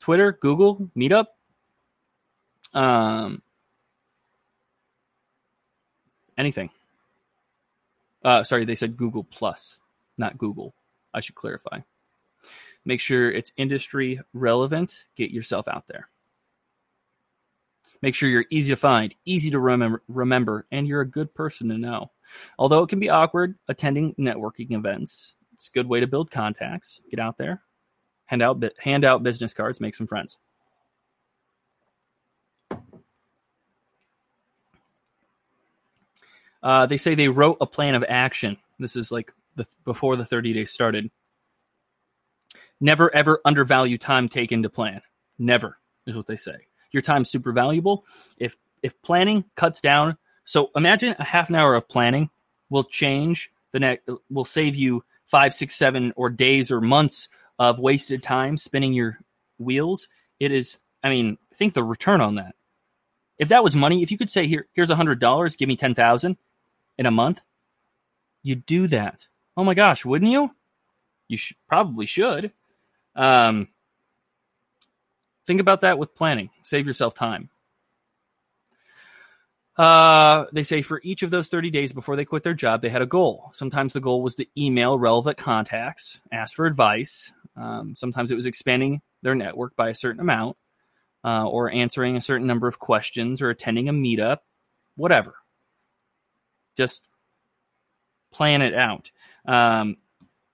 twitter google meetup um, anything. Uh, sorry, they said Google Plus, not Google. I should clarify. Make sure it's industry relevant. Get yourself out there. Make sure you're easy to find, easy to remember, remember, and you're a good person to know. Although it can be awkward attending networking events, it's a good way to build contacts. Get out there, hand out hand out business cards, make some friends. Uh, they say they wrote a plan of action. This is like the, before the 30 days started. Never ever undervalue time taken to plan. Never is what they say. Your time's super valuable. If if planning cuts down, so imagine a half an hour of planning will change the next will save you five, six, seven, or days or months of wasted time spinning your wheels. It is, I mean, think the return on that. If that was money, if you could say here, here's a hundred dollars, give me ten thousand, in a month, you'd do that. Oh my gosh, wouldn't you? You sh- probably should. Um, think about that with planning. Save yourself time. Uh, they say for each of those 30 days before they quit their job, they had a goal. Sometimes the goal was to email relevant contacts, ask for advice. Um, sometimes it was expanding their network by a certain amount, uh, or answering a certain number of questions, or attending a meetup, whatever just plan it out um,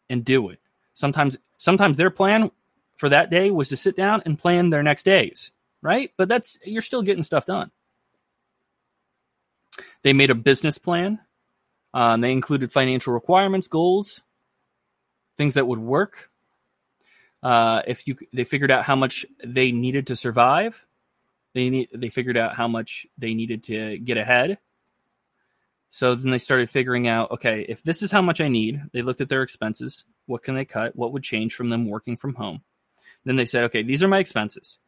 and do it. Sometimes, sometimes their plan for that day was to sit down and plan their next days, right? But that's you're still getting stuff done. They made a business plan. Um, they included financial requirements, goals, things that would work. Uh, if you, they figured out how much they needed to survive. They need, they figured out how much they needed to get ahead so then they started figuring out, okay, if this is how much I need, they looked at their expenses. What can they cut? What would change from them working from home? Then they said, okay, these are my expenses.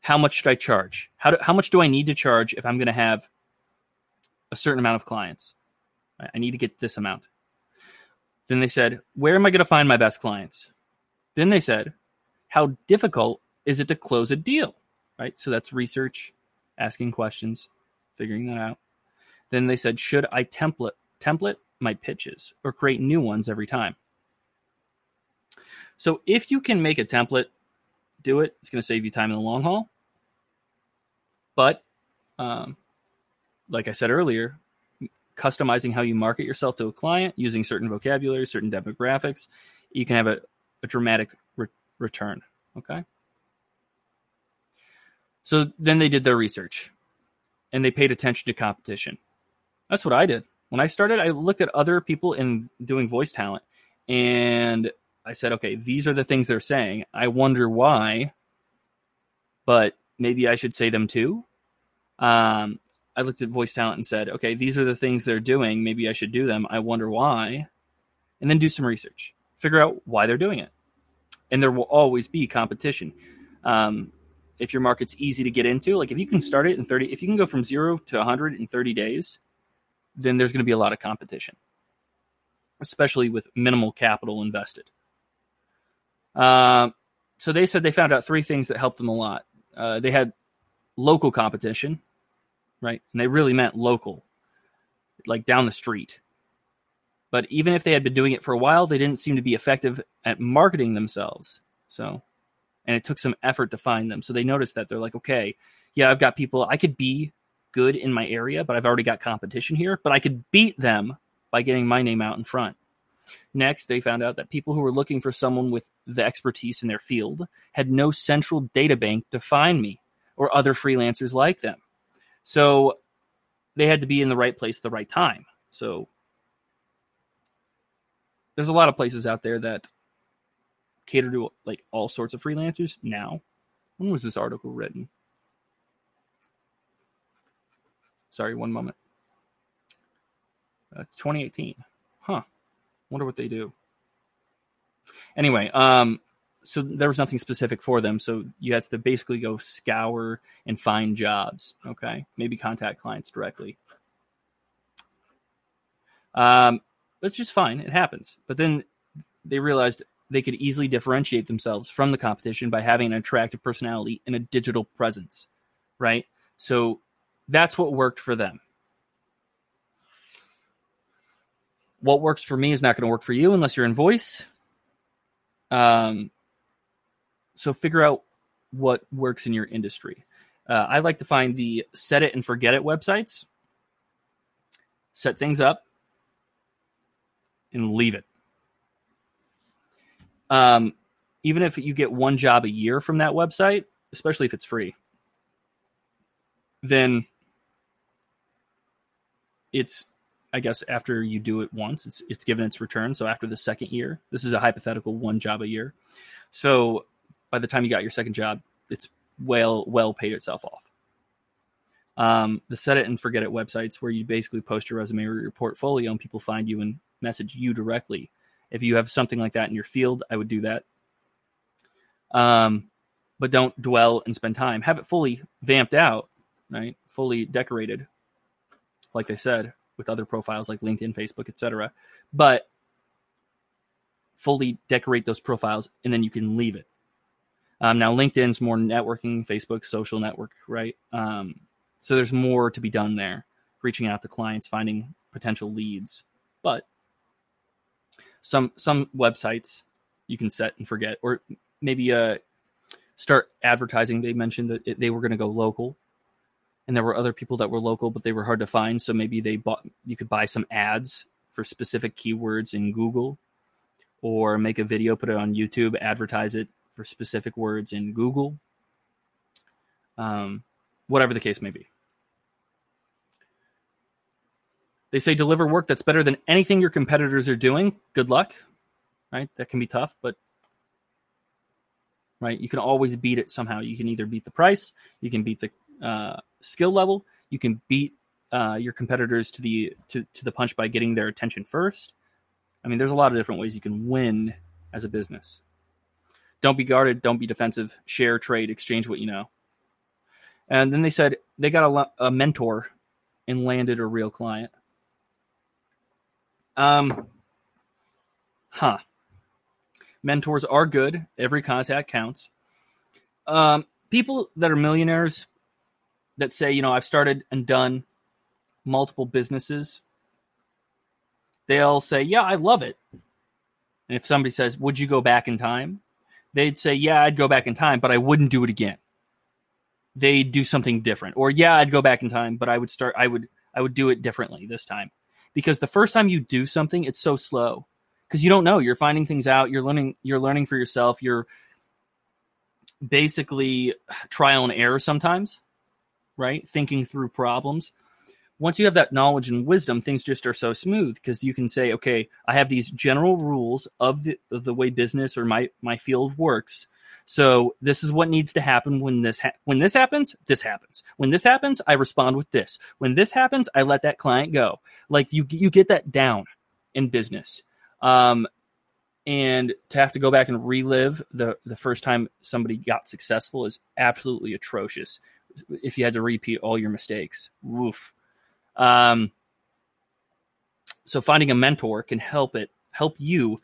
How much should I charge? How, do, how much do I need to charge if I'm going to have a certain amount of clients? I need to get this amount. Then they said, where am I going to find my best clients? Then they said, how difficult is it to close a deal? Right? So that's research, asking questions, figuring that out. Then they said, should I template template my pitches or create new ones every time? So if you can make a template, do it. It's going to save you time in the long haul. But um, like I said earlier, customizing how you market yourself to a client using certain vocabulary, certain demographics, you can have a, a dramatic re- return. Okay. So then they did their research and they paid attention to competition. That's what I did. When I started, I looked at other people in doing voice talent and I said, okay, these are the things they're saying. I wonder why, but maybe I should say them too. Um, I looked at voice talent and said, okay, these are the things they're doing. Maybe I should do them. I wonder why. And then do some research, figure out why they're doing it. And there will always be competition. Um, if your market's easy to get into, like if you can start it in 30, if you can go from zero to 100 in 30 days, then there's going to be a lot of competition, especially with minimal capital invested. Uh, so they said they found out three things that helped them a lot. Uh, they had local competition, right? And they really meant local, like down the street. But even if they had been doing it for a while, they didn't seem to be effective at marketing themselves. So, and it took some effort to find them. So they noticed that they're like, okay, yeah, I've got people, I could be good in my area, but I've already got competition here, but I could beat them by getting my name out in front. Next, they found out that people who were looking for someone with the expertise in their field had no central data bank to find me or other freelancers like them. So they had to be in the right place at the right time. So there's a lot of places out there that cater to like all sorts of freelancers now. When was this article written? Sorry, one moment. Uh, 2018. Huh. Wonder what they do. Anyway, um, so there was nothing specific for them. So you have to basically go scour and find jobs. Okay, maybe contact clients directly. Um, that's just fine. It happens. But then they realized they could easily differentiate themselves from the competition by having an attractive personality and a digital presence, right? So that's what worked for them. What works for me is not going to work for you unless you're in voice. Um, so figure out what works in your industry. Uh, I like to find the set it and forget it websites, set things up, and leave it. Um, even if you get one job a year from that website, especially if it's free, then it's I guess after you do it once, it's it's given its return. So after the second year, this is a hypothetical one job a year. So by the time you got your second job, it's well well paid itself off. Um, the set it and forget it websites where you basically post your resume or your portfolio and people find you and message you directly. If you have something like that in your field, I would do that. Um, but don't dwell and spend time. Have it fully vamped out, right? Fully decorated, like they said, with other profiles like LinkedIn, Facebook, etc. But fully decorate those profiles, and then you can leave it. Um, now, LinkedIn's more networking, Facebook, social network, right? Um, so there's more to be done there, reaching out to clients, finding potential leads. But some some websites you can set and forget, or maybe uh, start advertising. They mentioned that it, they were going to go local, and there were other people that were local, but they were hard to find. So maybe they bought. You could buy some ads for specific keywords in Google, or make a video, put it on YouTube, advertise it for specific words in Google. Um, whatever the case may be. They say deliver work that's better than anything your competitors are doing. Good luck. Right? That can be tough, but right, you can always beat it somehow. You can either beat the price, you can beat the uh, skill level, you can beat uh, your competitors to the to, to the punch by getting their attention first. I mean, there's a lot of different ways you can win as a business. Don't be guarded. Don't be defensive. Share, trade, exchange what you know. And then they said they got a, a mentor and landed a real client. Um, huh. Mentors are good. Every contact counts. Um, people that are millionaires that say, you know, I've started and done multiple businesses, they'll say, yeah, I love it. And if somebody says, would you go back in time? They'd say, yeah, I'd go back in time, but I wouldn't do it again. They'd do something different. Or, yeah, I'd go back in time, but I would start, I would, I would do it differently this time because the first time you do something, it's so slow because you don't know. You're finding things out. You're learning. You're learning for yourself. You're basically trial and error sometimes, right? Thinking through problems. Once you have that knowledge and wisdom, things just are so smooth because you can say, okay, I have these general rules of the of the way business or my my field works. So this is what needs to happen when this ha- when this happens. This happens. When this happens, I respond with this. When this happens, I let that client go. Like you you get that down in business. Um, and to have to go back and relive the the first time somebody got successful is absolutely atrocious. If you had to repeat all your mistakes, woof. Um, so finding a mentor can help it help you,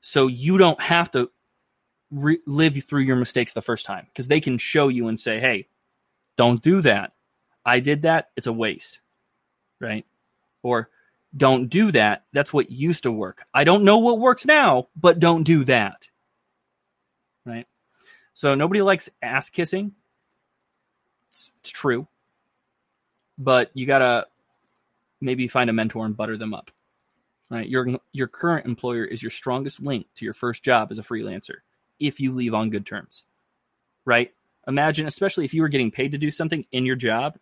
so you don't have to re- live through your mistakes the first time because they can show you and say, "Hey, don't do that. I did that. It's a waste." Right? Or don't do that. That's what used to work. I don't know what works now, but don't do that. Right? So nobody likes ass kissing. It's, it's true. But you got to maybe find a mentor and butter them up. Right? Your your current employer is your strongest link to your first job as a freelancer if you leave on good terms. Right? Imagine especially if you were getting paid to do something in your job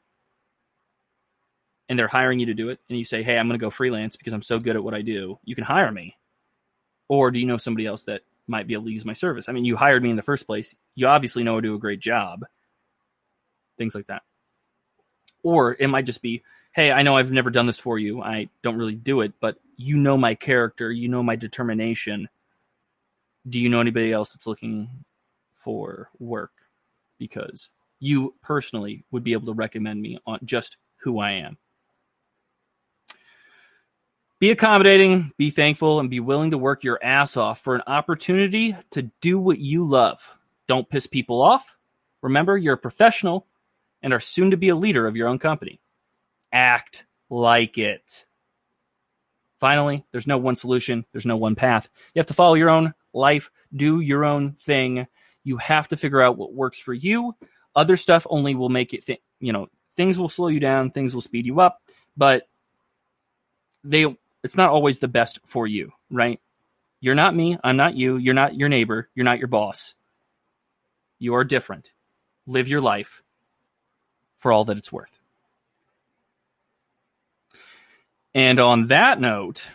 and they're hiring you to do it and you say, "Hey, I'm going to go freelance because I'm so good at what I do. You can hire me." Or do you know somebody else that might be able to use my service? I mean, you hired me in the first place. You obviously know i do a great job. Things like that. Or it might just be, "Hey, I know I've never done this for you. I don't really do it, but you know my character, you know my determination. Do you know anybody else that's looking for work because you personally would be able to recommend me on just who I am?" Be accommodating, be thankful, and be willing to work your ass off for an opportunity to do what you love. Don't piss people off. Remember, you're a professional and are soon to be a leader of your own company. Act like it. Finally, there's no one solution, there's no one path. You have to follow your own life, do your own thing. You have to figure out what works for you. Other stuff only will make it, th- you know, things will slow you down, things will speed you up, but they it's not always the best for you, right? You're not me. I'm not you. You're not your neighbor. You're not your boss. You are different. Live your life for all that it's worth. And on that note,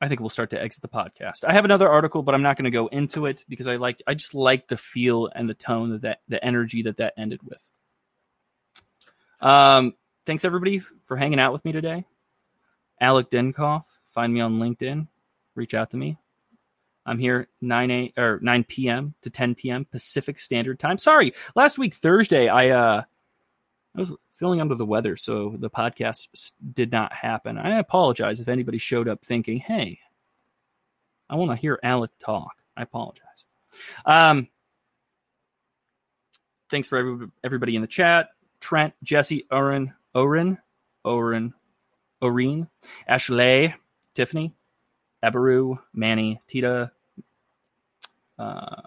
I think we'll start to exit the podcast. I have another article, but I'm not going to go into it because I like I just like the feel and the tone of that the energy that that ended with. Um, thanks everybody for hanging out with me today. Alec Denkoff. Find me on LinkedIn. Reach out to me. I'm here 9 a or 9 p.m. to 10 p.m. Pacific Standard Time. Sorry, last week Thursday I uh I was feeling under the weather, so the podcast did not happen. I apologize if anybody showed up thinking, "Hey, I want to hear Alec talk." I apologize. Um, thanks for every, everybody in the chat. Trent, Jesse, Oren, Oren, Oren, Oreen, Ashley, Tiffany, Abaru, Manny, Tita, uh,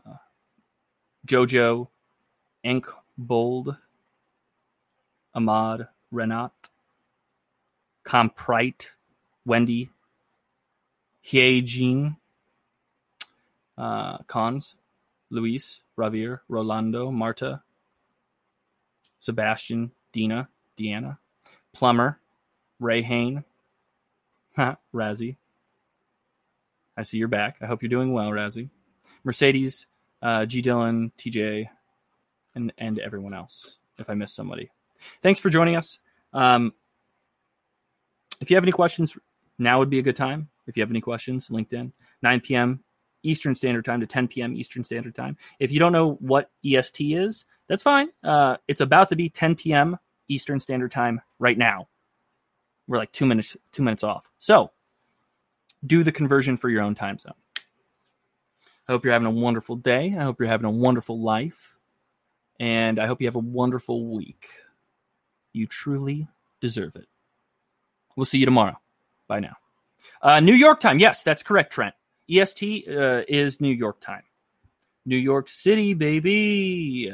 Jojo, Ink Bold, Ahmad, Renat, Comprite, Wendy, Hyejin, uh, Cons, Luis, Ravier, Rolando, Marta, Sebastian, Dina, Deanna, Plumber, Ray Hain. Ha, (laughs) Razzie. I see you're back. I hope you're doing well, Razzie. Mercedes, uh, G. Dillon, TJ, and and everyone else. If I miss somebody, thanks for joining us. Um, if you have any questions, now would be a good time. If you have any questions, LinkedIn, 9 p.m. Eastern Standard Time to 10 p.m. Eastern Standard Time. If you don't know what EST is, that's fine. Uh, it's about to be 10 p.m. Eastern Standard Time right now. We're like two minutes two minutes off. So do the conversion for your own time zone. I hope you're having a wonderful day. I hope you're having a wonderful life. And I hope you have a wonderful week. You truly deserve it. We'll see you tomorrow. Bye now. Uh, New York time. Yes, that's correct, Trent. EST uh, is New York time. New York City, baby.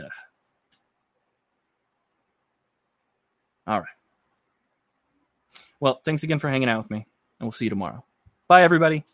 All right. Well, thanks again for hanging out with me, and we'll see you tomorrow. Bye, everybody.